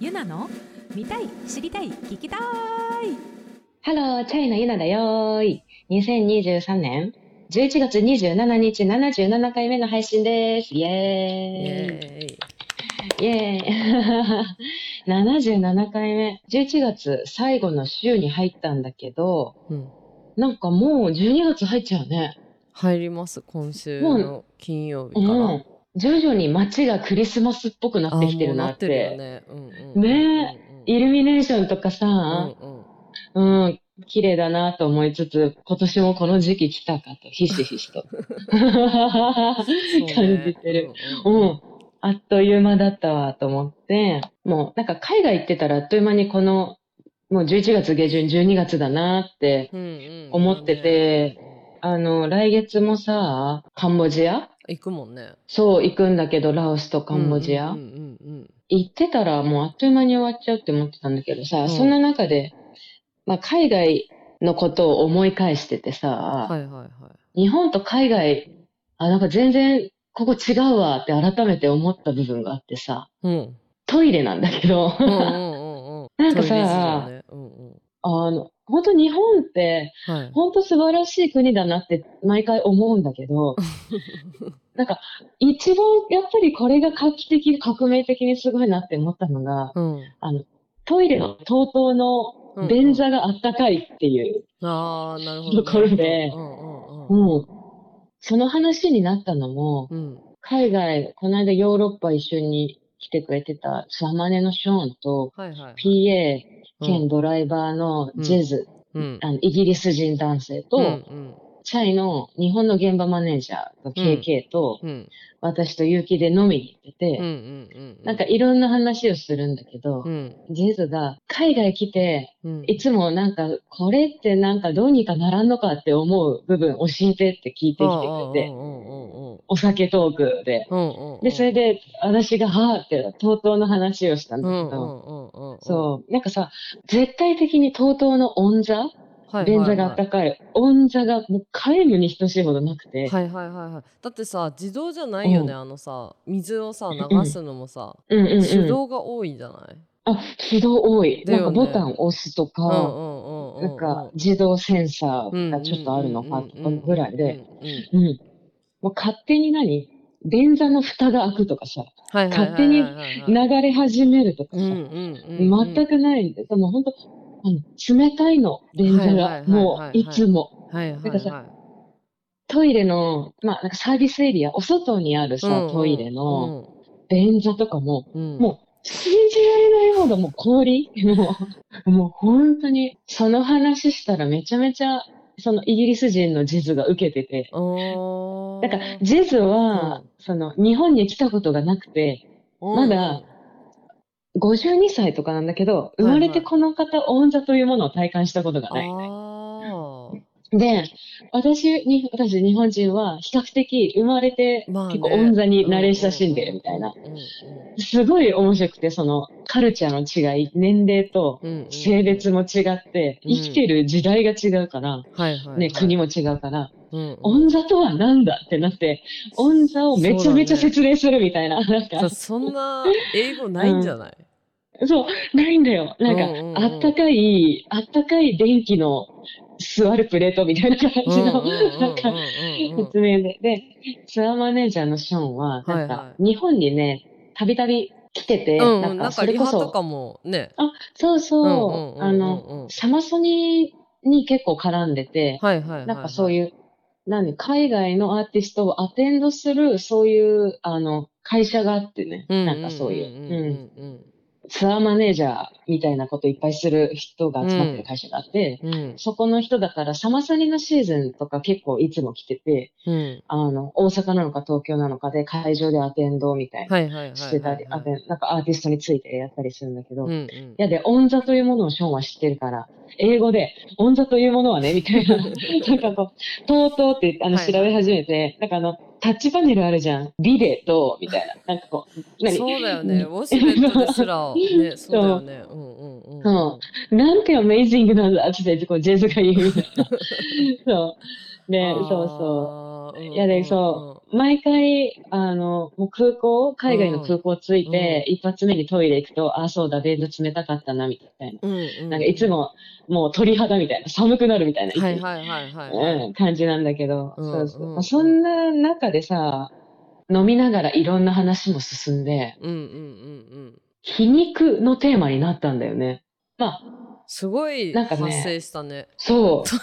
ゆなの見たい知りたい聞きたい Hello, チャイのゆなだよーい。2023年11月27日77回目の配信です。イイエーイ。エーイイエーイ。77回目。11月最後の週に入ったんだけど、うん、なんかもう12月入っちゃうね。入ります今週の金曜日から、うん。徐々に街がクリスマスっぽくなってきてるなっ。て。ね、うんうんうん、ねイルミネーションとかさ、うんうん。うん、綺麗だなと思いつつ、今年もこの時期来たかと、ひしひしと。感じてる。うんあっという間だったわと思って、もうなんか海外行ってたらあっという間にこの、もう11月下旬、12月だなって、うんうん思っててあの、来月もさ、カンボジア行くもんね。そう行くんだけど、ラオスとカンボジア、うんうんうん行ってたらもうあっという間に終わっちゃうって思ってたんだけどさ、うん。そんな中で、まあ海外のことを思い返しててさ、はいはいはい。日本と海外、あ、なんか全然ここ違うわって改めて思った部分があってさ、うん。トイレなんだけど、なんかさあの、本当日本って、はい。本当素晴らしい国だなって毎回思うんだけど、なんか一番やっぱりこれが画期的、革命的にすごいなって思ったのが、うん。あの、トイレの TOTO の便座があったかいっていう、ところでその話になったのも、うん。海外、この間ヨーロッパ一緒に来てくれてたツアマネのショーンと、はいはい PA うん兼ドライバーのジェズ、うん。あのイギリス人男性と、うんうんチャイの日本の現場マネージャーの KK と、うん。私と結城で飲みに行ってて、うんうんうんなんかいろんな話をするんだけど、うん。ジェズが海外来て、うん。いつもなんか、これってなんかどうにかならんのかって思う部分教えてって聞いてきてくれて、お酒トークで。で、それで私が、はーって、TOTO の話をしたんだけど、そう、なんかさ、絶対的に TOTO のオンザ、はい便座があったかい、オンザがもう皆無に等しいほどなくて、はいはいはいはい。だってさ自動じゃないよね、うあのさ水をさ流すのもさ、うんうんうん。手動が多いんじゃない？あ、手動多い。ね。なんかボタン押すとか、なんか自動センサーがちょっとあるのかぐらいで、うん。もう勝手に何？便座の蓋が開くとかさ、勝手にはい流れ始めるとかさ、全くないんで、でも本当、冷たいの、便座が。もう、いつも。はいはいなんかさはトイレの、まあ、なんかサービスエリア、お外にあるいさ、トイレの便座とかも、うん。うんもう、信じられないほどもう氷もう、もう本当に、その話したらめちゃめちゃ、そのイギリス人のジズが受けてて、だから、ジズは、その、日本に来たことがなくて、まだ52歳とかなんだけど、生まれてこの方、オンザというものを体感したことがあない。ー。で、私に、私日本人は比較的生まれて結構オンザに慣れ親しんでるみたいな。すごい面白くて、そのカルチャーの違い、年齢と性別も違って、うん。生きてる時代が違うから、はいはいはい。ね、国も違うから、うんうんオンザとは何だってなって、オンザをめちゃめちゃ説明するみたいな。なんかそそんな英語ないんじゃない、そう、ないんだよ。なんか、うんうんうんあったかい、あったかい電気の座るプレートみたいな感じの、なんか、説明で。で、ツアーマネージャーのショーンは、なんはいはか、日本にね、たびたび来てて、うん、なんか、なんかそれこそ、リハとかもね。あ、そうそう、うんうんうんうんあの、サマソニに結構絡んでて、はいはいはい、はい。なんかそうう。いう、何、海外のアーティストをアテンドする、そういう、あの、会社があってね、なんかそういう、うんうんツアーマネージャーみたいなこといっぱいする人が集まってる会社があって、うんうんそこの人だから、サマソニのシーズンとか結構いつも来てて、うん。あの、大阪なのか東京なのかで会場でアテンドみたいな。してたり、なんかアーティストについてやったりするんだけど、いうんうん。やで、オンザというものをショーンは知ってるから、英語で、オンザというものはね、みたいな、なんかこう、とうとうってあのはい調べ始めて、なんかあの、タッチパネルあるじゃん。ビデと、みたいな。なんかこう、何？そうだよね。ウォシュレットですら、ね、そうだよね。うんうんうん。そうなんてアメイジングなんだってこうジェズが言うみたいな。そう。で、そうそう。いやで、そう、毎回、あの、もう空港、海外の空港着いて、一発目にトイレ行くと、あ、そうだ、便所冷たかったな、みたいな。なんかいつも、もう鳥肌みたいな、寒くなるみたいな、はいはいはいはい。うん、感じなんだけど、うんそうそんな中でさ、飲みながらいろんな話も進んで、うんうんうんうん。皮肉のテーマになったんだよね。まあ、すごいなんかね発生したね。そう。す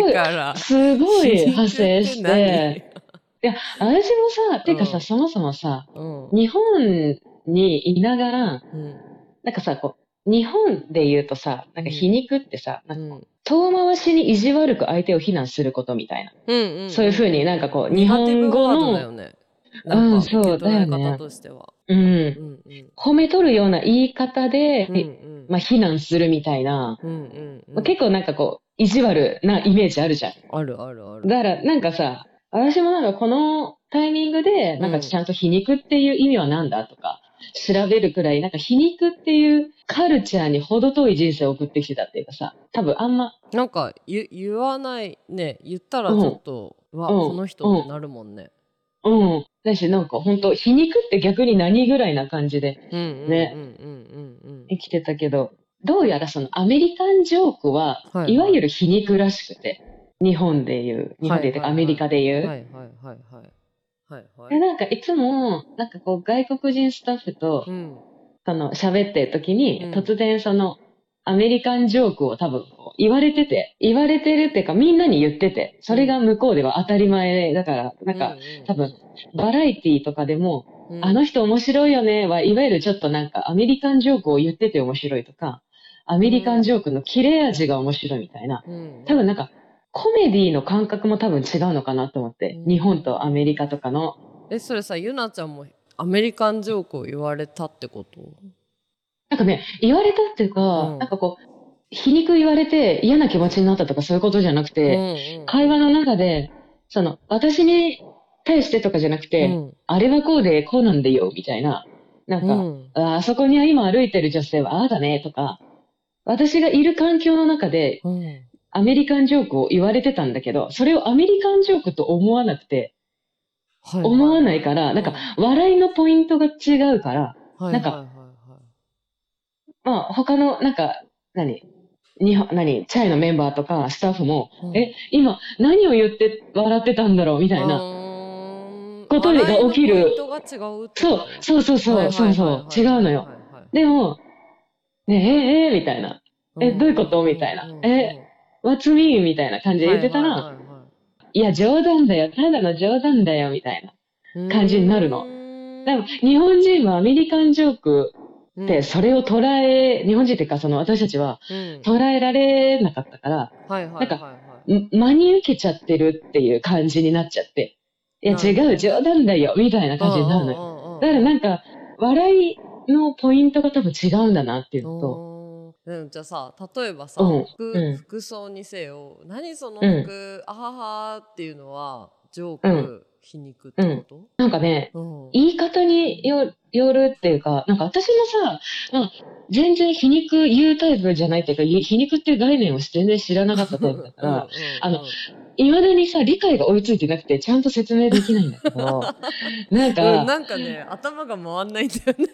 ごい、から。すごい派生してて、いや、私もさ、てかさ、うんそもそもさ、何。日本にいながら、うん。なんかさ、こう、日本で言うとさ、なんか皮肉ってさ、なんかうん。遠回しに意地悪く相手を非難することみたいな。うんうん。そういうふうになんかこう、日本語の、よね。うんそうだよね方としては。うん。褒め取るような言い方で、うんうん。まあ、非難するみたいな、うんうんうん。まあ、結構なんかこう、意地悪なイメージあるじゃん。あるあるある。だから、なんかさ、私もなんかこのタイミングで、なんかちゃんと皮肉っていう意味は何だとか、調べるくらい、なんか皮肉っていうカルチャーに程遠い人生を送ってきてたっていうかさ、多分あんま、なんか言言わないね言ったらちょっと、うわ、うんこの人ってなるもんね。うん。だし、なんか本当皮肉って逆に何ぐらいな感じでね生きてたけど、どうやらそのアメリカンジョークは、はいいわゆる皮肉らしくて、日本でいう、日本でいうアメリカでいう。うん。はいはいはいはいはいはい。でなんかいつも、なんかこう外国人スタッフとう、んその喋ってる時に、うん突然そのアメリカンジョークを多分言われてて、言われてるっていうかみんなに言ってて、それが向こうでは当たり前だから、なんか、多分、バラエティとかでも、うん。あの人面白いよねは、いわゆるちょっとなんかアメリカンジョークを言ってて面白いとか、アメリカンジョークの切れ味が面白いみたいな。うん。多分なんか、コメディの感覚も多分違うのかなと思って、うん。日本とアメリカとかの。えそれさゆなちゃんもアメリカンジョークを言われたってこと？なんかね、言われたっていうか、うん。なんかこう、皮肉言われて嫌な気持ちになったとかそういうことじゃなくて、うんうん会話の中で、その、私に対してとかじゃなくて、うん。あれはこうでこうなんだよ、みたいな。なんか、うん。ああそこには今歩いてる女性はああだね、とか、私がいる環境の中でうん。アメリカンジョークを言われてたんだけど、それをアメリカンジョークと思わなくて、はい。思わないから、なんか、笑いのポイントが違うから、はいなんかはい。はいまあ、他の、なんか、何？日本、何？チャイのメンバーとかスタッフも、はいえ、今、何を言って笑ってたんだろうみたいな。なことが起きる。そうそう、そうそうそう、そう違うのよ。でも、ねえ、え、え、みたいな。えどういうこと？みたいな。え What's me? みたいな感じで言ってたら、いや、冗談だよ、ただの冗談だよ、みたいな。感じになるの。でも、日本人はアメリカンジョークって、それを捉え、日本人っていうか、その私たちは捉えられなかったから、なんかん。真に受けちゃってるっていう感じになっちゃって、いや、違う、冗談だよ、みたいな感じになるのよ。よだからなんか、笑いのポイントが多分違うんだなっていうのと、じゃあさ例えばさ、うん服うん。服装にせよ何そのうん。服、あははっていうのはジョーク、皮肉ってこと、なんかね、うん。言い方によよるっていうか、なんか私もさ、まあ、全然皮肉言うタイプじゃないっていうか、い皮肉っていう概念を全然知らなかったタイプだから、あのいまだにさ、理解が追いついてなくて、ちゃんと説明できないんだけど、なんうんか、なんかね頭が回んないんだよね。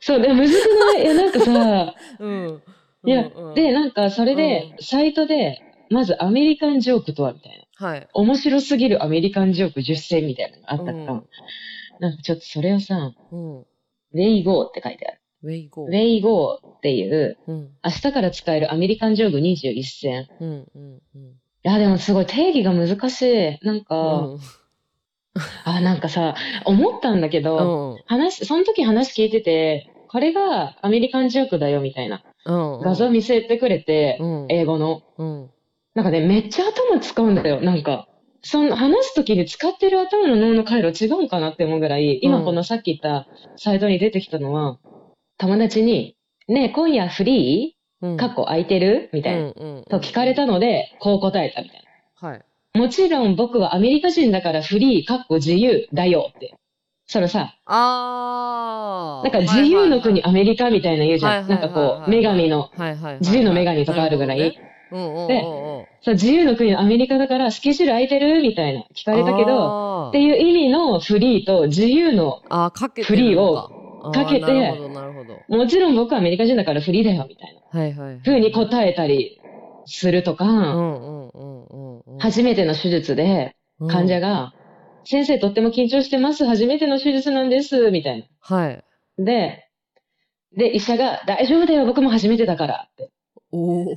そう、でもむずくない？いや、なんかさ、うん、いやうんうん。で、なんかそれで、サイトで、まずアメリカンジョークとはみたいな。はい。面白すぎるアメリカンジョーク10選みたいなのがあったから、うんなんかちょっとそれをさ、うん、ウェイゴーって書いてある。ウェイゴー。ウェイゴーっていう、うん明日から使えるアメリカンジョーク21選。うんうんうんいや、でもすごい定義が難しい。なんか、うんあ、なんかさ、思ったんだけど、うん話、その時話聞いてて、これがアメリカンジョークだよみたいなうん画像見せてくれて、うん英語の。うんなんかね、めっちゃ頭使うんだよ。なんか、その話す時に使ってる頭の脳の回路違うかなって思うぐらい、今うんこのさっき言ったサイトに出てきたのは、友達に、ねえ、今夜フリうんーかっこ空いてる？みたいな。うんうんと聞かれたので、こう答えたみたいはい。な。もちろん僕はアメリカ人だからフリーかっこ自由だよって。それさ、ああ。なんか自由の国アメリカみたいな言うじゃん。なんかこう、はい女神の、自由の女神とかあるぐらいでそう、自由の国のアメリカだから、スケジュール空いてるみたいな聞かれたけど、どっていう意味のフリーと自由の、フリーをかけてなるほどなるほどもちろん僕はアメリカ人だからフリーだよ、みたいな。はいはいはい風に答えたりするとか、初めての手術で患者がが、先生とっても緊張してます。初めての手術なんです。みたいはいな。で、で、医者が、大丈夫だよ、僕も初めてだからって。おお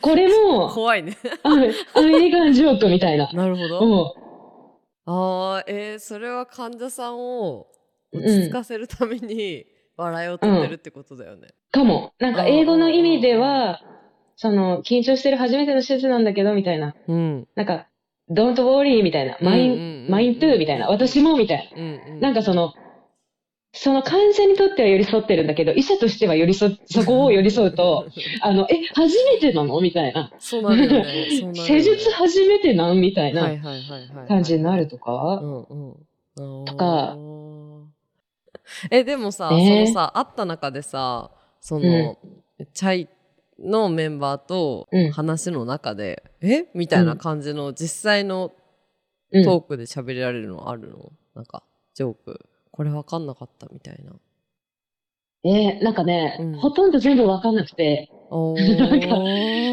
これも、怖いねアメリカンジョークみたいな。なるほどもあーえー、それは患者さんをう、落ち着うん、かせるために笑いを取ってるってことだよね。かも。なんか、英語の意味では、その、緊張してる初めての手術なんだけど、みたいな。うん。なんか、don't worry みたいな。うんうんうん mind, mind too みたいな。私もみたいな。うんうん、なんかその、その患者にとっては寄り添ってるんだけど、医者としては寄り添、そこを寄り添うと、あの、え、初めてなの？みたいな。そうなるよね。ね施術初めてなん？みたいはいな感じになるとうか。んうん。とか。え、でもさ、ねそのさ、会った中でさ、その、チャイのメンバーとうん話の中で、え？みたいな感じの実際のうんトークで喋られるのあるの、なんか、ジョーク。これ分かんなかったみたいな。えーなんかね、うん。ほとんど全部わかんなくて、おなんか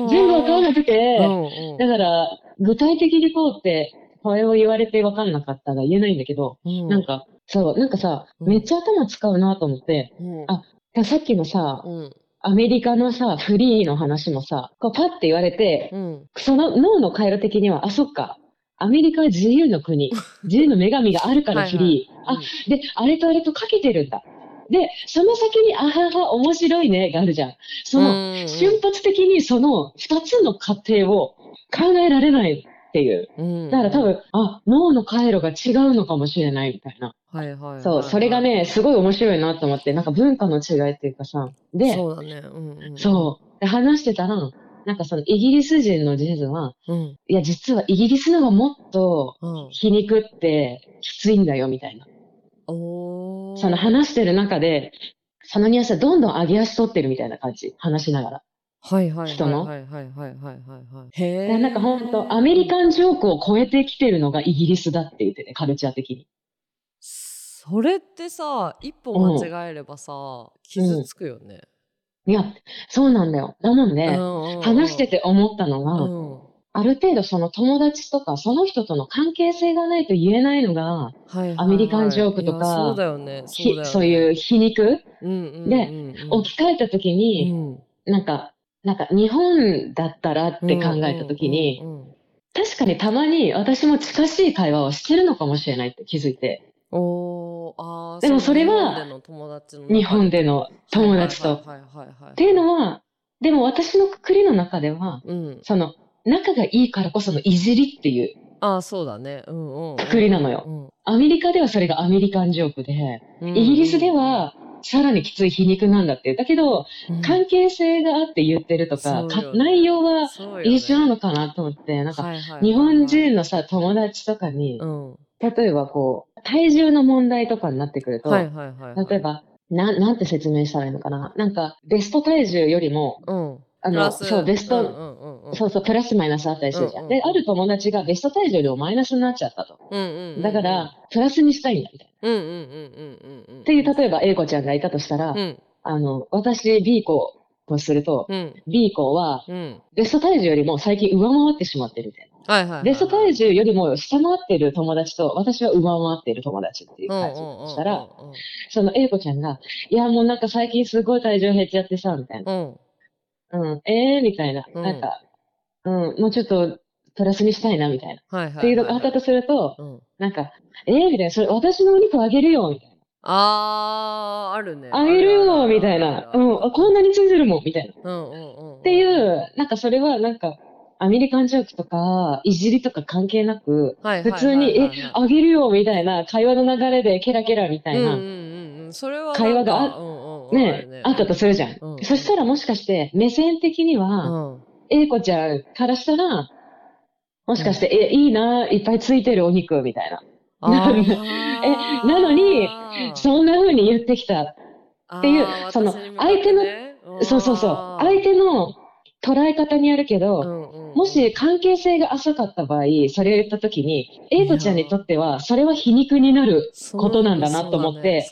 全部わかんなくて、うんうんだから、具体的にこうって、これを言われてわかんなかったが言えないんだけど、うん。なんか、そう、なんかさ、うん。めっちゃ頭使うなと思って、うん。あさっきのさ、うん。アメリカのさ、フリーの話もさ、こうパッて言われて、うん。その脳の回路的には、あ、そっか。アメリカは自由の国。自由の女神があるからフリー。はいあ、で、あれとあれとかけてるんだ。で、その先に、あはは、面白いね、があるじゃん。その、うん瞬発的にその二つの過程を考えられないっていう。うんだから多分、あ、脳の回路が違うのかもしれないみたいな。はいはいはいはいそう、それがね、すごい面白いなと思って、なんか文化の違いっていうかさ。で、そうだね。うんうん、そう。で、話してたら、なんかそのイギリス人のジェズは、うん。いや、実はイギリスのがもっとうん。皮肉ってきついんだよ、みたいな。その話してる中で、そのニュアンスはどんどん上げ足取ってるみたいな感じ。話しながら。はいはいはい人のはいはいはいはいはいはい。へえ。でなんか本当アメリカンジョークを超えてきてるのがイギリスだって言ってて、カルチャー的に。それってさ、一歩間違えればさ、傷つくよね。いや、そうなんだよ。だもんね、うん話してて思ったのが、うん。ある程度その友達とか、その人との関係性がないと言えないのが、はいはいはいアメリカンジョークとかそうだよね。ひそうだよね。そういう皮肉？で置き換えた時に、うんなんか、なんか日本だったらって考えた時に、うんうんうん確かにたまに私も近しい会話をしてるのかもしれないって気づいて、おーあーでもそれは日本での友達と。っていうのは、でも私のくくりの中では、うん、その、仲がいいからこそのいじりっていうああそうだね。うんうんうんくくりなのよ。アメリカではそれがアメリカンジョークで、うんイギリスではさらにきつい皮肉なんだって。だけど、うん。関係性があって言ってるとか、ね。内容は一緒なのかなと思って、なんか、日本人のさ、友達とかに、うん。例えばこう、体重の問題とかになってくると、はいはいはいはい。例えば、なん、なんて説明したらいいのかな？なんか、ベスト体重よりも、うん。あの、そう、ベスト、うんうんうんうん。そうそう、プラスマイナスあったりするじゃん。うんうんうんで、ある友達がベスト体重よりもマイナスになっちゃったと。うんうんうんうん。だから、プラスにしたいんだ、みたいな。っていう、例えば A 子ちゃんがいたとしたら、うん。あの、私 B 子とすると、うん B 子は、うんベスト体重よりも最近上回ってしまってるみたいな。はいはいはいベスト体重よりも下回ってる友達と、私は上回ってる友達っていう感じだしたら、その A 子ちゃんが、いや、もうなんか最近すごい体重減っちゃってさ、みたいな。うんうんうん、えー、みたいな。うんなんか、うん、もうちょっとプラスにしたいな、みたいな。はいはいはいっていうのがあったとすると、うんなんか、えー、みたいな。それ私のお肉あげるよ、みたいな。あーあるね。あげるよ、みたいな。うん、あこんなについてるもん、みたいな。っうんうんうん。ていう、なんかそれはなんか、アメリカンジョークとか、いじりとか関係なく、はい普通に、え、あげるよ、みたいな、会話の流れでケラケラみたいな、うんうんうんうん。それは会話があね、あったとするじゃん。うんそしたらもしかして、目線的には、うん。英子ちゃんからしたら、もしかして、え、いいな、いっぱいついてるお肉、みたいな。あー。えなのにそんな風に言ってきた。っていうその私に向かってね。そうそうそう。相手の捉え方にあるけど、うんうんもし関係性が浅かった場合、それを言った時に、英子ちゃんにとっては、それは皮肉になることなんだなと思って、ね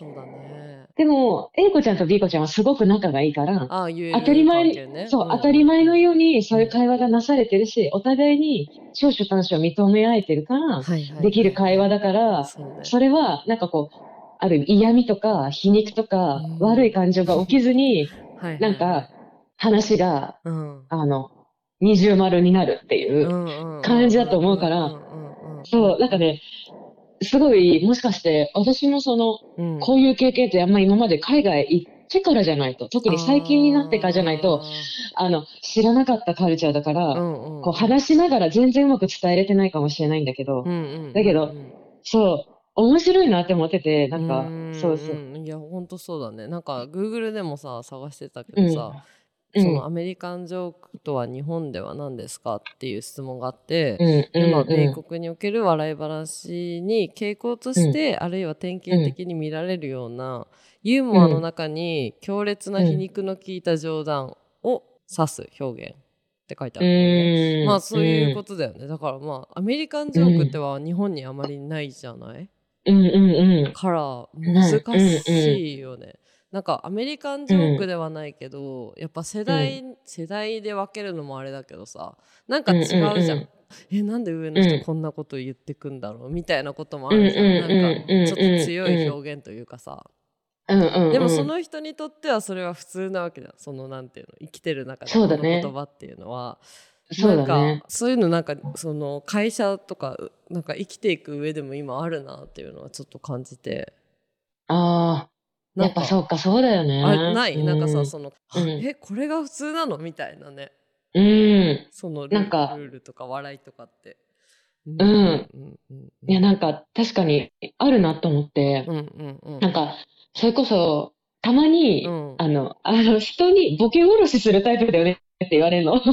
でも、英子ちゃんと B 子ちゃんはすごく仲がいいから、ああいう当たり前そう、ん。当たり前のようにそういう会話がなされてるし、お互いに長所短所を認め合えてるから、できる会話だから、それはなんかこう、ある意味嫌味とか皮肉とかうん。悪い感情が起きずに、はいはいなんか話が、うん。あの、二重丸になるっていう。感じだと思うからそう、なんかね、すごい、もしかして、私もその、うん。こういう経験ってあんま今まで海外行ってからじゃないと、特に最近になってからじゃないと、あの、知らなかったカルチャーだから、うんうんこう話しながら全然うまく伝えれてないかもしれないんだけど、うんうんだけどうんそう、面白いなって思ってて、なんか、んそうそう。んいやほんとそうだね。なんか Google でもさ探してたけどさ、うんそのアメリカンジョークとは日本では何ですかっていう質問があって、うん、米国における笑い話に傾向として、あるいは典型的に見られるような、ユーモアの中に強烈な皮肉の効いた冗談を指す表現って書いてあるんだよね。うんまあそういうことだよね。だからまあアメリカンジョークっては日本にあまりないじゃない、うん、うん、うん。から難しいよね。なんかアメリカンジョークではないけど、やっぱ世代、世代で分けるのもあれだけどさなんか違うじゃん。うんうんうんえなんで上のうん人こんなこと言ってくんだろう？みたいなこともあるじゃん。うんうんうんなんかちょっと強い表現というかさ。うん、うん。でもその人にとってはそれは普通なわけじゃん。そのなんていうの生きてる中でこの言葉っていうのは。なんねか。そういうのなんかその会社とかなんか生きていく上でも今あるなっていうのはちょっと感じてあやっぱそうか、そうだよね。あない、なんかうんさその、うん。えこれが普通なの？みたいなね。うん。そのルなんかルールとか笑いとかって。うん。いや、なんか、確かに、あるなと思って、うんうんうん。なんか、それこそ、たまに、うん。あの、あの、人にボケ殺しするタイプだよね。って言われるの。で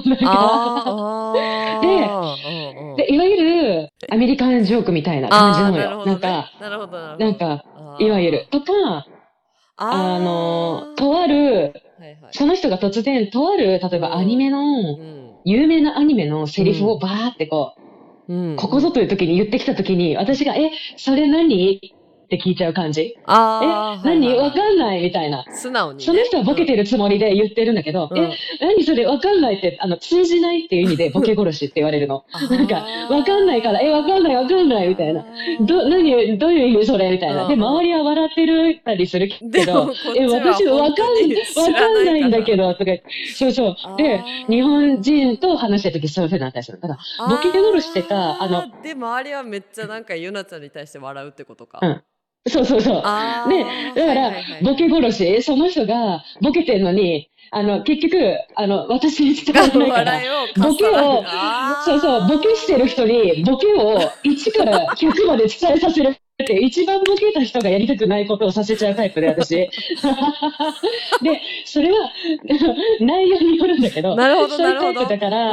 で、いわゆる、アメリカンジョークみたいな感じなのよ。なんか、なんか、いわゆる。とか、あの、とある、はいはい。その人が突然、とある、例えばアニメの、うん。有名なアニメのセリフをバーってこう、うん。ここぞという時に言ってきた時に、私が、え、それ何？って聞いちゃう感じ。え、あー何？わかんないみたいな。素直にねその人はボケてるつもりで言ってるんだけど、うんえ、何それ？わかんないって、あの、通じないっていう意味でボケ殺しって言われるの。なんか、わかんないから、え、わかんないわかんないみたいな。ど、何、どういう意味それ？みたいな。で、うん周りは笑ってるたりするけどえ、は私わかん、ないかんないんだけど、とかそうそう。で日本人と話した時そういうふうになったりする。だから、ボケ殺しってさ、あの、ーで周りはめっちゃなんかゆなちゃんに対して笑うってことか、うんそうそうそう。あーで、だから、ボケ殺し、その人がボケてるのに、あの、結局、あの、私に伝わらないからボケをそうそう、ボケしてる人に、ボケを1から100まで伝えさせるって、一番ボケた人がやりたくないことをさせちゃうタイプで、私。で、それは、内容によるんだけど、なるほどそういうタイプだから、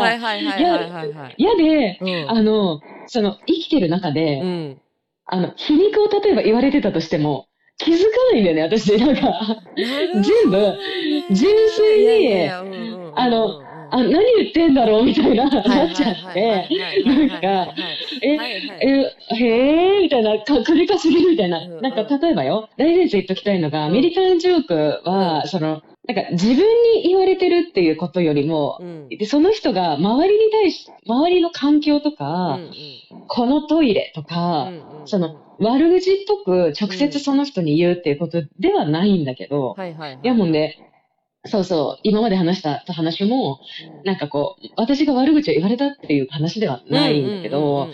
嫌で、うん。あの、その、生きてる中で、うんあの、皮肉を例えば言われてたとしても、気づかないんだよね、私。なんか、全部、純粋にあのあ、何言ってんだろうみたいな、なっちゃって、なんか、え、え、へーみたいな、か、くりかすぎるみたいな。うんうん。なんか、例えばよ、大前提言っときたいのが、アメリカンジョークは、うん。その、なんか、自分に言われてるっていうことよりも、うん。でその人が周りに対し、周りの環境とか、このトイレとか、その、悪口っぽく直接その人に言うっていうことではないんだけど、はいやもんで、そうそう、今まで話した話も、なんかこう、私が悪口を言われたっていう話ではないんだけど、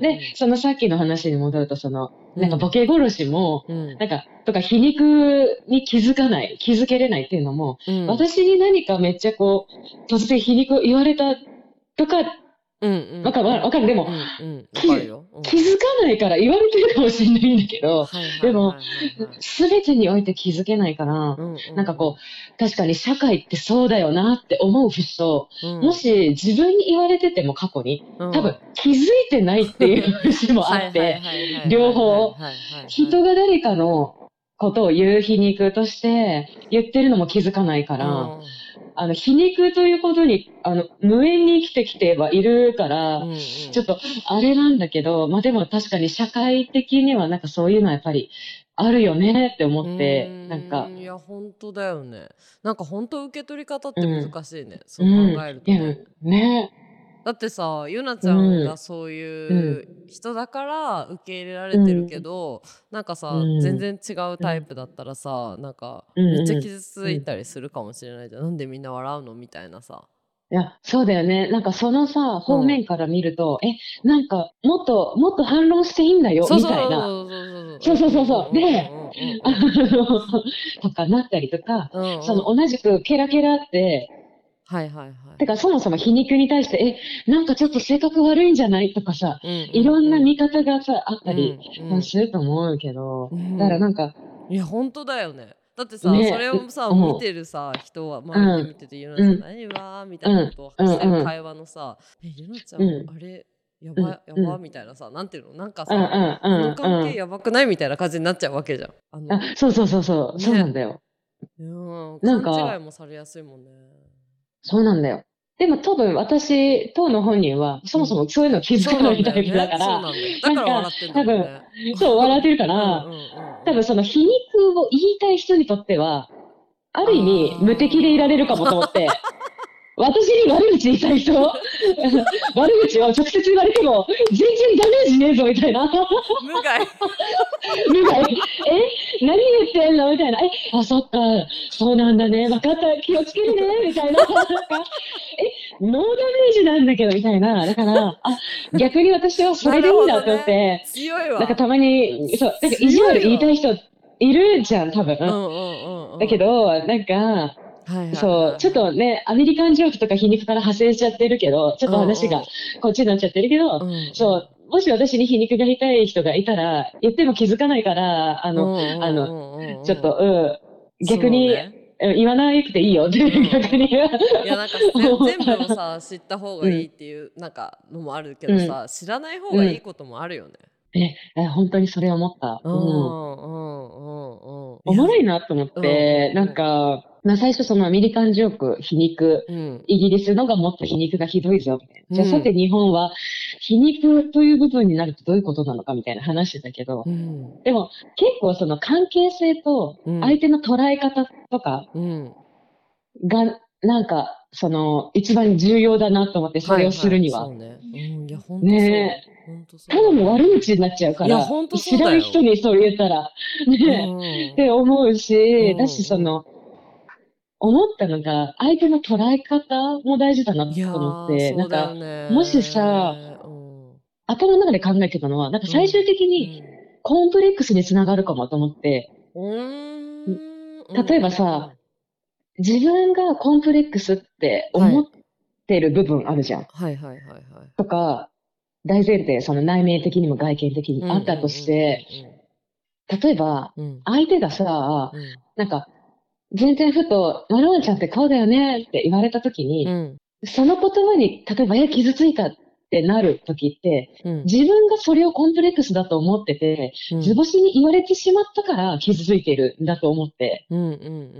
で、そのさっきの話に戻ると、その、なんかボケ殺しも、うん。なんか、とか皮肉に気づかない、気づけれないっていうのも、うん。私に何かめっちゃこう、突然皮肉を言われたとか、うんうん。わかるわかるでもうんうん。わかるよ。うん。気づかないから言われてるかもしれないんだけど、でもすべてにおいて気づけないから、うんうなんかこう、確かに社会ってそうだよなって思う節と、うん。もし自分に言われてても過去に、うん。多分気づいてないっていう節もあって、両方人が誰かのことを言う皮肉として言ってるのも気づかないから、うんあの、皮肉ということに、あの、無縁に生きてきてはいるから、うんうん。ちょっと、あれなんだけど、まあでも確かに社会的にはなんかそういうのはやっぱりあるよねって思って、なんか。う、いや本当だよね。なんか本当受け取り方って難しいね、そううん考えるとね、ね、だってさゆなちゃんがそういう人だから受け入れられてるけど、なんかさ、うん。全然違うタイプだったらさなんかうんめっちゃ傷ついたりするかもしれないじゃん、なんでみんな笑うのみたいなさ。いや、そうだよね。なんかそのさ、方面から見ると、え、なんかもっと、もっと反論していいんだよ、みたいな。そうそうそうそう。でうの、とかなったりとか、うんうんうん。その同じくケラケラって、はいはいはい。てかそもそも皮肉に対して、え、なんかちょっと性格悪いんじゃないとかさ、うんうんうん。いろんな見方がさ、あったりうんうんすると思うけど、うん。だからなんか、いや本当だよね。だってさ、ねそれをさ、うん。見てるさ人は周りで見てて、ゆなちゃん。何？わーみたいなことをしてる会話のさ、えゆなちゃん、うん。あれやば、うん。やばみたいなさなんていうの？なんかさ、うんうんあうん。の関係うん。やばくないみたいな感じになっちゃうわけじゃん。あのあ、そうそうそうそう、ね。そうなんだよ。うん、なんか勘違いもされやすいもんね。そうなんだよ。でも多分私、当の本人は、そもそもそういうの気づかないタイプだから、なんから笑ってんだよね。そう、笑ってるから多分その皮肉を言いたい人にとっては、ある意味無敵でいられるかもと思って、私に悪口言いたい人、悪口を直接言われても、全然ダメージねえぞみたいな。無害。みたいなえ？何言ってんの？みたいな。え、あ、そっか、そうなんだね。分かった、気をつけるね。みたいな。え、ノーダメージなんだけど、みたいな。だから、あ、逆に私はそれでいいんだと思って、強いわ。なんかたまに、そう、なんか意地悪言いたい人いるじゃん、多分。うんうんうんうん。だけど、なんか、そう、ちょっとね、アメリカンジョークとか皮肉から派生しちゃってるけど、ちょっと話がうんうん。こっちになっちゃってるけど、うん、そう、もし私に皮肉が言いたい人がいたら、言っても気づかないから、あの、あの、のちょっと、うん、逆に、言わなくていいよって、うん。逆に。いやなんかぜ 全部をさ知った方がいいっていうなんかのもあるけどさ、知らない方がいいこともあるよね。え、え本当にそれ思った。うん。うんうんうんうん。おもろいなと思って、うんなんか、まあ最初そのアメリカンジョーク、皮肉、うん。イギリスのがもっと皮肉がひどいぞ、みたいな。じゃあうんさて日本は皮肉という部分になるとどういうことなのかみたいな話してたけど、うん。でも結構その関係性とうん相手の捉え方とかうん。が、なんか、その、一番重要だなと思って、それをするには。いいそうね。うん。いや、ほんとそう。ね。ただの悪口になっちゃうから。知らん人にそれ言ったら、ね、うん。って思うし、うんだしその、思ったのが、相手の捉え方も大事だなといや思って、ー、なんか、ね。もしさうん、頭の中で考えてたのは、なんか最終的にコンプレックスにつながるかもと思って、うん、例えばさ自分がコンプレックスって思ってる部分あるじゃん。はい。はい。はい。はい。とか、大前提、その内面的にも外見的にあったとして、例えば、相手がさ、うん。なんか、全然ふと、まるまるちゃんってこうだよねって言われたときに、うん。その言葉に、例えば、え、傷ついたってなるときって、うん。自分がそれをコンプレックスだと思ってて、うん。図星に言われてしまったから傷ついてるんだと思って、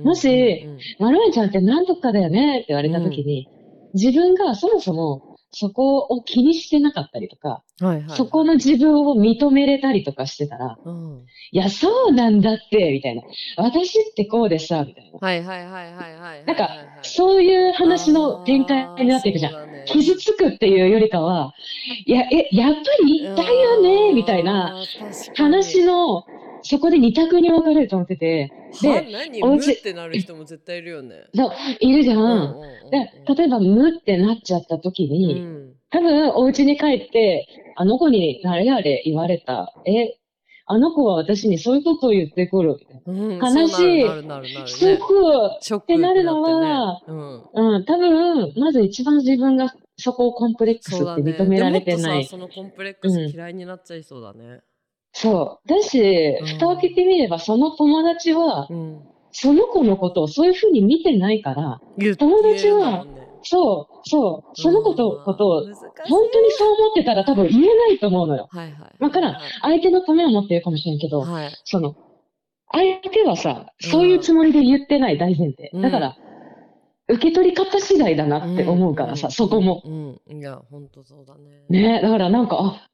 もしうんまるまるちゃんって何とかだよねって言われたときに、自分がそもそもそこを気にしてなかったりとか、はいはいはいそこの自分を認めれたりとかしてたら、うんいや、そうなんだって、みたいな。私ってこうでさ、みたいな。はいはいはいはいはいなんか、そういう話の展開になっていくじゃん。ん傷つくっていうよりかは、いや、え、やっぱり言いたいよね、みたいな話の、そこで二択に分かれると思ってて、でで、何？おうってなる人も絶対いるよね。そう、いるじゃん。うんうんうんで、例えば、無ってなっちゃった時うに、ん多分、お家に帰って、あの子に誰々言われた。え、あの子は私にそういうことを言ってくる。うん話そうなるなるなるなるすね。ごく、ショックってなるのはねうんうん、多分、まず一番自分がそこをコンプレックス。って認められてない。そのコンプレックス嫌いになっちゃいそうだね。そう。だしうん、蓋を開けてみれば、その友達は、うん。その子のことをそういうふうに見てないから、友達はそう、そう、その子と、ことを、本当にそう思ってたら多分言えないと思うのよ。はいはい。だから相手のためを持ってるかもしれんけど、はい。その、相手はさ、そういうつもりで言ってない大前提。うんだから、受け取り方次第だなって思うからさ、そこも。うん、うんいや、本当そうだね。ね、だからなんか、あ、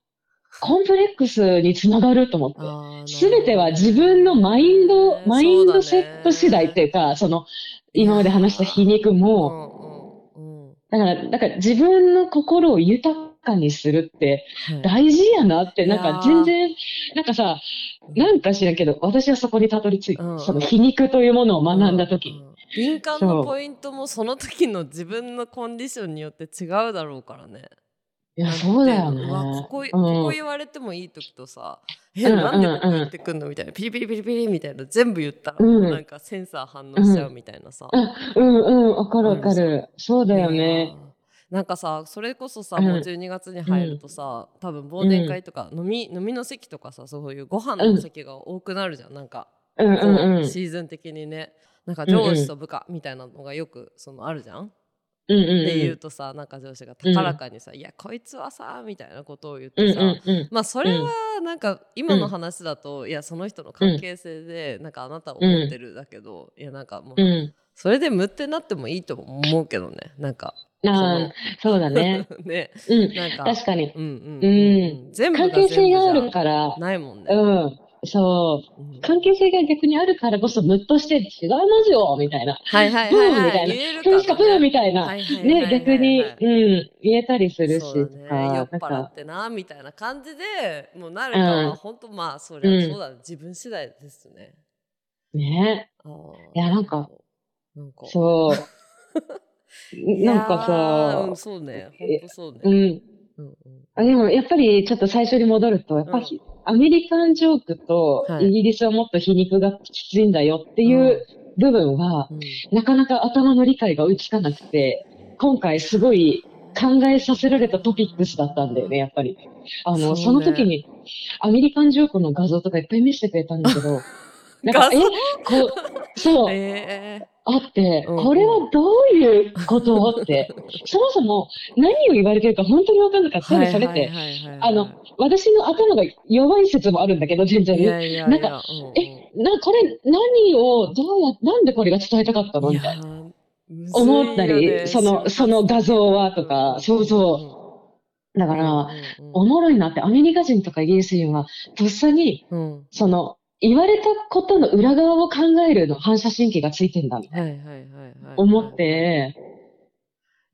コンプレックスにつながると思って。すべては自分のマインド、マインドセット次第っていうか、その、今まで話した皮肉も、だから、だから自分の心を豊かにするって大事やなって、なんか全然、なんかさ、なんか知らんけど、私はそこにたどり着いた。その皮肉というものを学んだ時。に。敏感のポイントもその時の自分のコンディションによって違うだろうからね。いや、そうだよね。ここ、ここ言われてもいい時とさ、え、なんでここ言ってくんの？みたいな、ピリピリピリピリみたいな、全部言ったら、なんかセンサー反応しちゃうみたいなさ。うんうん、わかるわかる。そうだよね。なんかさそれこそさ、もう12月に入るとさ、多分忘年会とか、飲み飲みの席とかさそういうご飯の席が多くなるじゃんなんか、うんうんうん、シーズン的にねなんか上司と部下みたいなのがよくそのあるじゃん。うんうんうん、で言うとさなんか上司が高らかにさ「うん、いやこいつはさ」みたいなことを言ってさ、うんうんうん、まあそれはなんか今の話だと、うん、いやその人の関係性で、なんかあなたを思ってるだけど、いやなんかもう、それで無ってなってもいいと思うけどねなんか。あそうだね。ね、うん、なんか確かに。うんうんうん、全部関係性があるから。ないもんね。うんそう、関係性が逆にあるからこそ、ムッとして違いますよみたいな。はいはいはい、はい。みたいな。プーしかプーみたいな。ね、逆に、うん、言えたりするし。ね、酔っ払ってな、みたいな感じで、もうなるかは、本当まあ、そりゃそうだね、自分次第ですね。ねいや、なんか、なんかそう。なんか さ、うん、そうね、本当そうね。うん。うんうん、あでもやっぱりちょっと最初に戻ると、やっぱり、アメリカンジョークとイギリスはもっと皮肉がきついんだよっていう部分は、なかなか頭の理解が追いつかなくて、今回すごい考えさせられたトピックスだったんだよね、やっぱり。あの、そ,、の時にアメリカンジョークの画像とかいっぱい見せてくれたんだけど、なんか、え、こう、そう。えーあって、これはどういうこと？って、そもそも何を言われてるか本当に分かんなかった。それって、あの、私の頭が弱い説もあるんだけど、全然。なんか、え、な、これ何を、どうや、なんでこれが伝えたかったの？みたいな。思ったり、その、その画像はとか、そうそう。だから、おもろいなって、アメリカ人とかイギリス人は、とっさに、その、言われたことの裏側を考えるの反射神経がついてんだみたいな思って、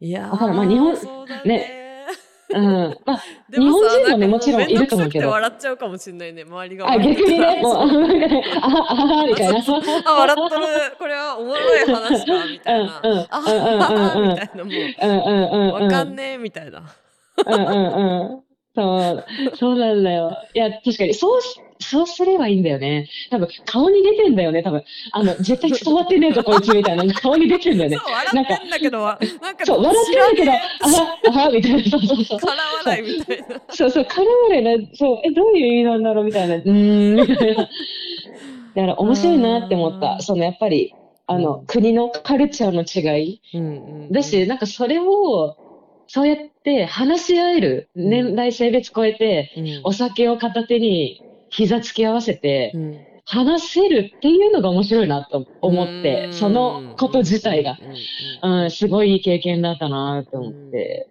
いやだからまあ日本、ね、うん。まあ、日本人もね、もちろんいると思うけど。笑っちゃうかもしれないね、周りが。あ、逆にね、もう、あ、あ、あ、みたいな。あ、笑っとる。これはおもろい話か、みたいな。うん、あ、あ、みたいな、もう。うん、うん、うん。わかんねえ、みたいな。うん、うん、うん。そう、そうなんだよ。いや、確かに、そうそうすればいいんだよね。多分、顔に出てんだよね、多分。あの、絶対伝わってねえぞ、こいつ、みたいな。顔に出てんだよね。そう、笑ってんだけど、なんか、そう、笑ってんだけど、あは、あは、みたいな。そうそうそう。空 笑いみたいな。そうそう、空笑いな、そう、え、どういう意味なんだろう、みたいな。うーん、みたいな。だから面白いなって思った。その、やっぱり、あの、うん、国のカルチャーの違い。うんだし、なんかそれを、そうやって話し合える、年代性別超えて、うん、お酒を片手に膝つき合わせて、話せるっていうのが面白いなと思って、そのこと自体が、うん、すごいいい経験だったなと思って。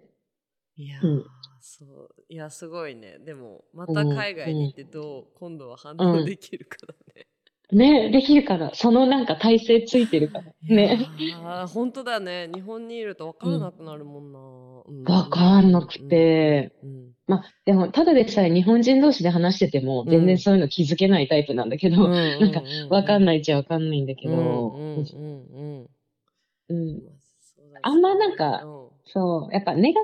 いや、うん、そう。いや、すごいね。でも、また海外に行ってどう、今度は反応できるからね。ね、できるから、そのなんか体制ついてるから。ね。ああ、本当だね。日本にいると分からなくなるもんな。分かんなくて。うんまあ、でも、ただでさえ日本人同士で話してても、全然そういうの気づけないタイプなんだけど、なんか、わかんないっちゃわかんないんだけど、うん。あんまなんか、そう、やっぱネガ、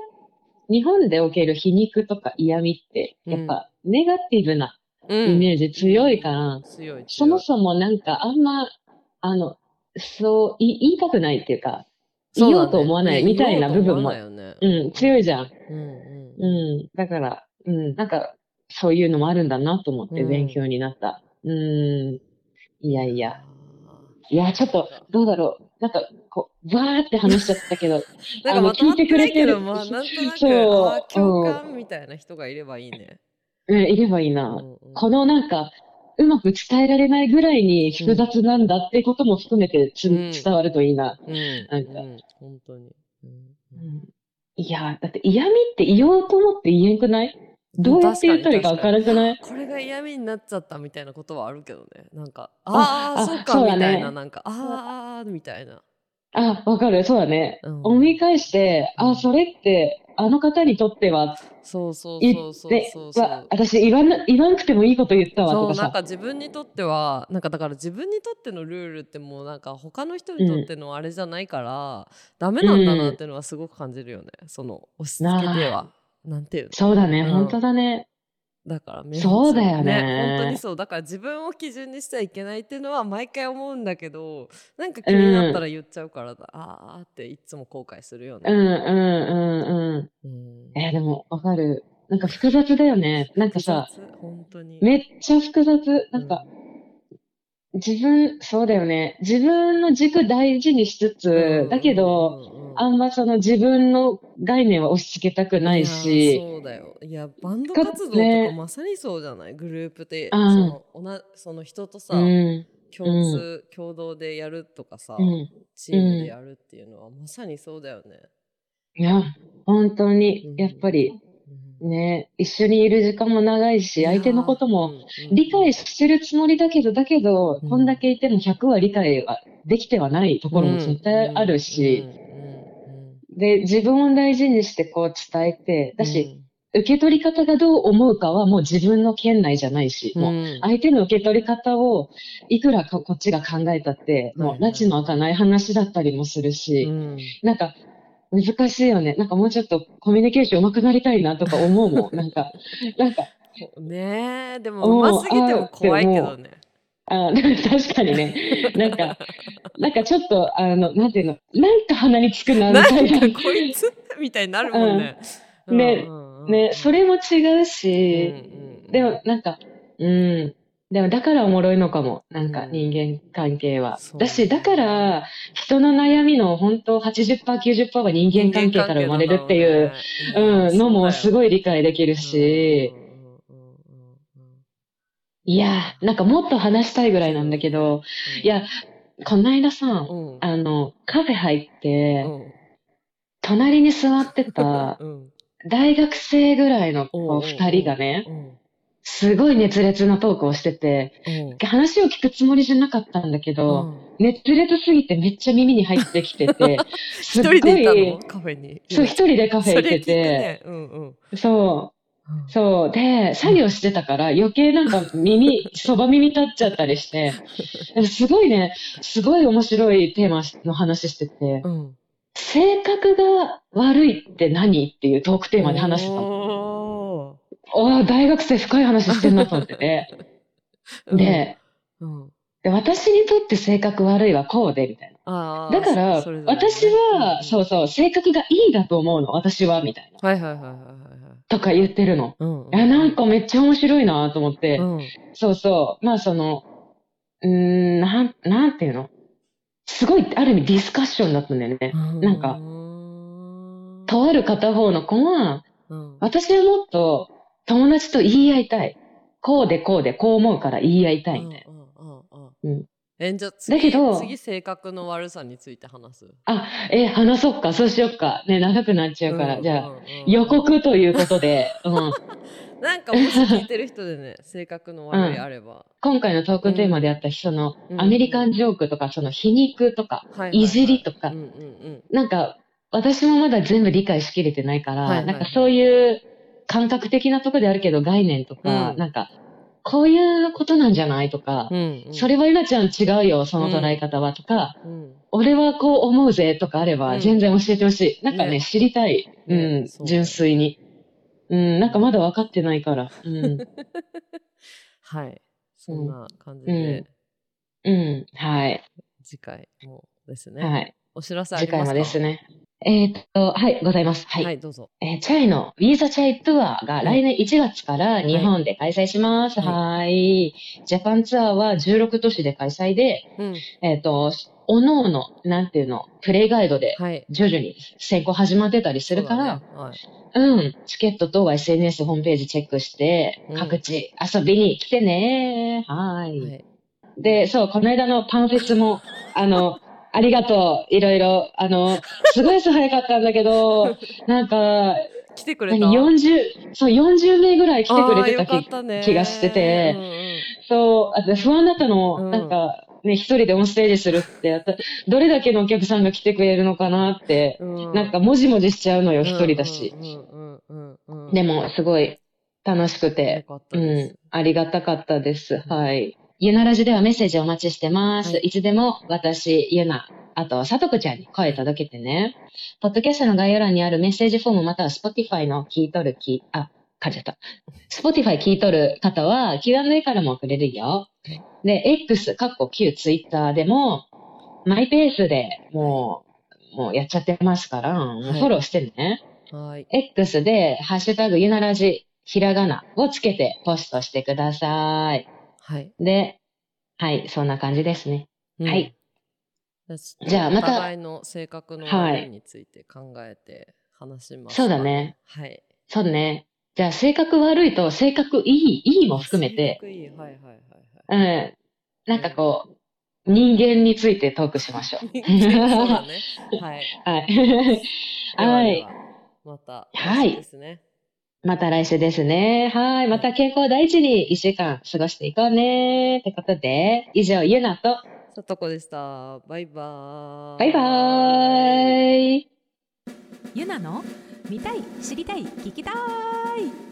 日本でおける皮肉とか嫌味って、やっぱネガティブなイメージ強いから、そもそもなんかあんま、あの、そう、言いたくないっていうか、言おうと思わないみたいな部分も、うん、強いじゃん。うんうん。だから、うん、なんか、そういうのもあるんだなと思って勉強になった。うん、ん。いやいや。いや、ちょっと、どうだろう。なんか、こう、わーって話しちゃったけど、なんか聞いてくれてる。まあ、なんとなく、そう、共感みたいな人がいればいいね。うん、いればいいな。うんうん、このなんか、うまく伝えられないぐらいに複雑なんだってことも含めてつ、うん伝わるといいな。うん。なんかうん本当に。うんうんいや、だって嫌味って言おうと思って言えんくない？どうやって言ったらいいか分からなくない？これが嫌味になっちゃったみたいなことはあるけどね。なんか、あああ、そうか、ねみたいな、なんか、ああ、みたいな。あ、わかる。そうだね。うん思い返して、あ、うんそれって、あの方にとっては、そうそう言そうそうそう、私言わな、言わなくてもいいこと言ったわとかさ。なんか自分にとってはなんかだから自分にとってのルールってもうなんか他の人にとってのあれじゃないから、ダメなんだなっていうのはすごく感じるよね。その押し付けては。なんていうの？そうだね、うん。本当だね。だからめそうだよね。本当にそう。だから自分を基準にしちゃいけないっていうのは毎回思うんだけどなんか気になったら言っちゃうからだ、ああっていつも後悔するよね、うんうんうんううん。ん。えーでもわかる。なんか複雑だよね。なんかさ、本当に。めっちゃ複雑。なんか、自分、そうだよね。自分の軸大事にしつつ、だけど、、うんうんうんあんまその自分の概念は押し付けたくないやし、そうだよ。いやバンド活動とねかまさにそうじゃない？グループで、うんそのおなその人とさ、うん、共通、共同でやるとかさ、うん。チームでやるっていうのはまさにそうだよね、いや、本当に。うん、やっぱりうん。ね、一緒にいる時間も長いし、相手のことも理解してるつもりだけど、だけど、うん。こんだけいても100は理解はできてはないところも絶対あるし、で、自分を大事にしてこう伝えて、だし、受け取り方がどう思うかはもう自分の圏内じゃないし、もう相手の受け取り方をいくらここっちが考えたって、もう拉致の開かない話だったりもするし、うん。なんか難しいよね。なんかもうちょっとコミュニケーション上手くなりたいなとか思うもん。なんか、なんか、ねえでもうますぎても怖いけどねあ確かにね、なんか、なんかちょっと、あの、なんていうの、なんか鼻につくな、みなんたいな。かこいつ？みたいになるもんね、うん。ねうんうんね、それも違ううんし、うんでもなんか、うん。でもだからおもろいのかも。なんかうん。人間関係は。だし、だから人の悩みの本当80%、90%は人間関係から生まれるっていう、うん、のもすいごい理解できるし、いやー、なんかもっと話したいぐらいなんだけど、いや、この間さ、うん。あの、カフェ入って、うん。隣に座ってた うん。大学生ぐらいの二人がね、うん。すごい熱烈なトークをしてて、うん。話を聞くつもりじゃなかったんだけど、熱烈すぎてめっちゃ耳に入ってきてて、す 一っご人でいたの？い、カフェに。そう、一人でカフェ行ってて。て、ね。うんうん。そう、そう。で、作業してたから余計なんか耳、そば耳立っちゃったりして、すごいね、すごい面白いテーマの話してて、うん性格が悪いって何っていうトークテーマで話してたの。大学生深い話してんなと思ってて。ー で、うんで私にとって性格悪いはこうで、みたいな。だから、私は、そうそう、性格がいいだと思うの、私は、みたいな。はいはいはいはいとか言ってるの。うんいや、なんかめっちゃ面白いなと思って。うんそうそう。まあその、うーん、なん、なんていうの？すごい、ある意味ディスカッションだったんだよね。なんかうんとある片方の子は、うん私はもっと友達と言い合いたい。こうでこうでこう思うから言い合いたいみたいな。うんうんうんうんえじゃだけど次性格の悪さについて話す？あ、え、話そうか、そうしよっか。ね、長くなっちゃうから。うんじゃあ、うんうん。予告ということで、うん、なんかもし聞いてる人でね 性格の悪いあれば、今回のトークテーマであった人の、うん。アメリカンジョークとか、その皮肉とか、はいはいはい。いじりとかうんうんうん。なんか、私もまだ全部理解しきれてないから、はいはい。なんかそういう感覚的なとこであるけど概念とか、うん。なんか、こういうことなんじゃないとか、うんうん。それはゆなちゃん違うよ、その捉え方はとか、うん。俺はこう思うぜとかあれば、うん。全然教えてほしい。なんかね、ね。知りたい。うん、純粋に。うん、なんかまだ分かってないから。うん、はい。そんな感じで、うん、はい、次回もですね、はい。お知らせあり次ますか？回もですね。えーっと、はい、ございます。はい。はいどうぞえーチャイのウィーザチャイツアーが来年1月から日本で開催します。はいはい。ジャパンツアーは16都市で開催で、うんえっ、と、おのおの、なんていうの、プレイガイドではい。徐々に先行始まってたりするから、そうだねはいうん、チケットと SNS ホームページチェックしてうん、各地遊びに来てね。はーい。はい。で、そう、この間のパンフェスも、あの、ありがとう、いろいろ、あの、すごい朝早かったんだけど、なんか、来てくれた？何、40、そう、40名ぐらい来てくれてた気がしてて。うんうんそう、あと不安だったの、うん。なんか、ね、一人でオンステージするって、どれだけのお客さんが来てくれるのかなって、うん。なんか、もじもじしちゃうのよ、一人だし。でも、すごい楽しくよて、うん、ありがたかったです。はい。ゆなラジではメッセージお待ちしてます。はいい、つでも私、ゆな、あと、さとこちゃんに声届けてね。ポッドキャストの概要欄にあるメッセージフォームまたは Spotify の聞いとるき、あ、噛んじゃった。Spotify 聞いとる方は Q&A からも送れるよ。で、X、かっこ旧 Twitter でも、マイペースでもう、もうやっちゃってますから、フォローしてね。はい。X で、ハッシュタグゆならじ、ひらがなをつけてポストしてください。はい。で、はい、そんな感じですね。うんはい。じじゃあまたお互いの性格のについて考えて話します、そうだね。はい。そうね。じゃあ、性格悪いと性格いい、いいも含め性て、格いい。はいはいはいはい。うん、なんかこう、人間についてトークしましょう。そうだね。はい。はい。でははい。また、はいですね。また来週ですね。はい。また健康第一に一週間過ごしていこうね。ってことで、以上、ゆなと、さとこでした。バイバーイ。バイバーイ。ゆなの見たい知りたい聞きたい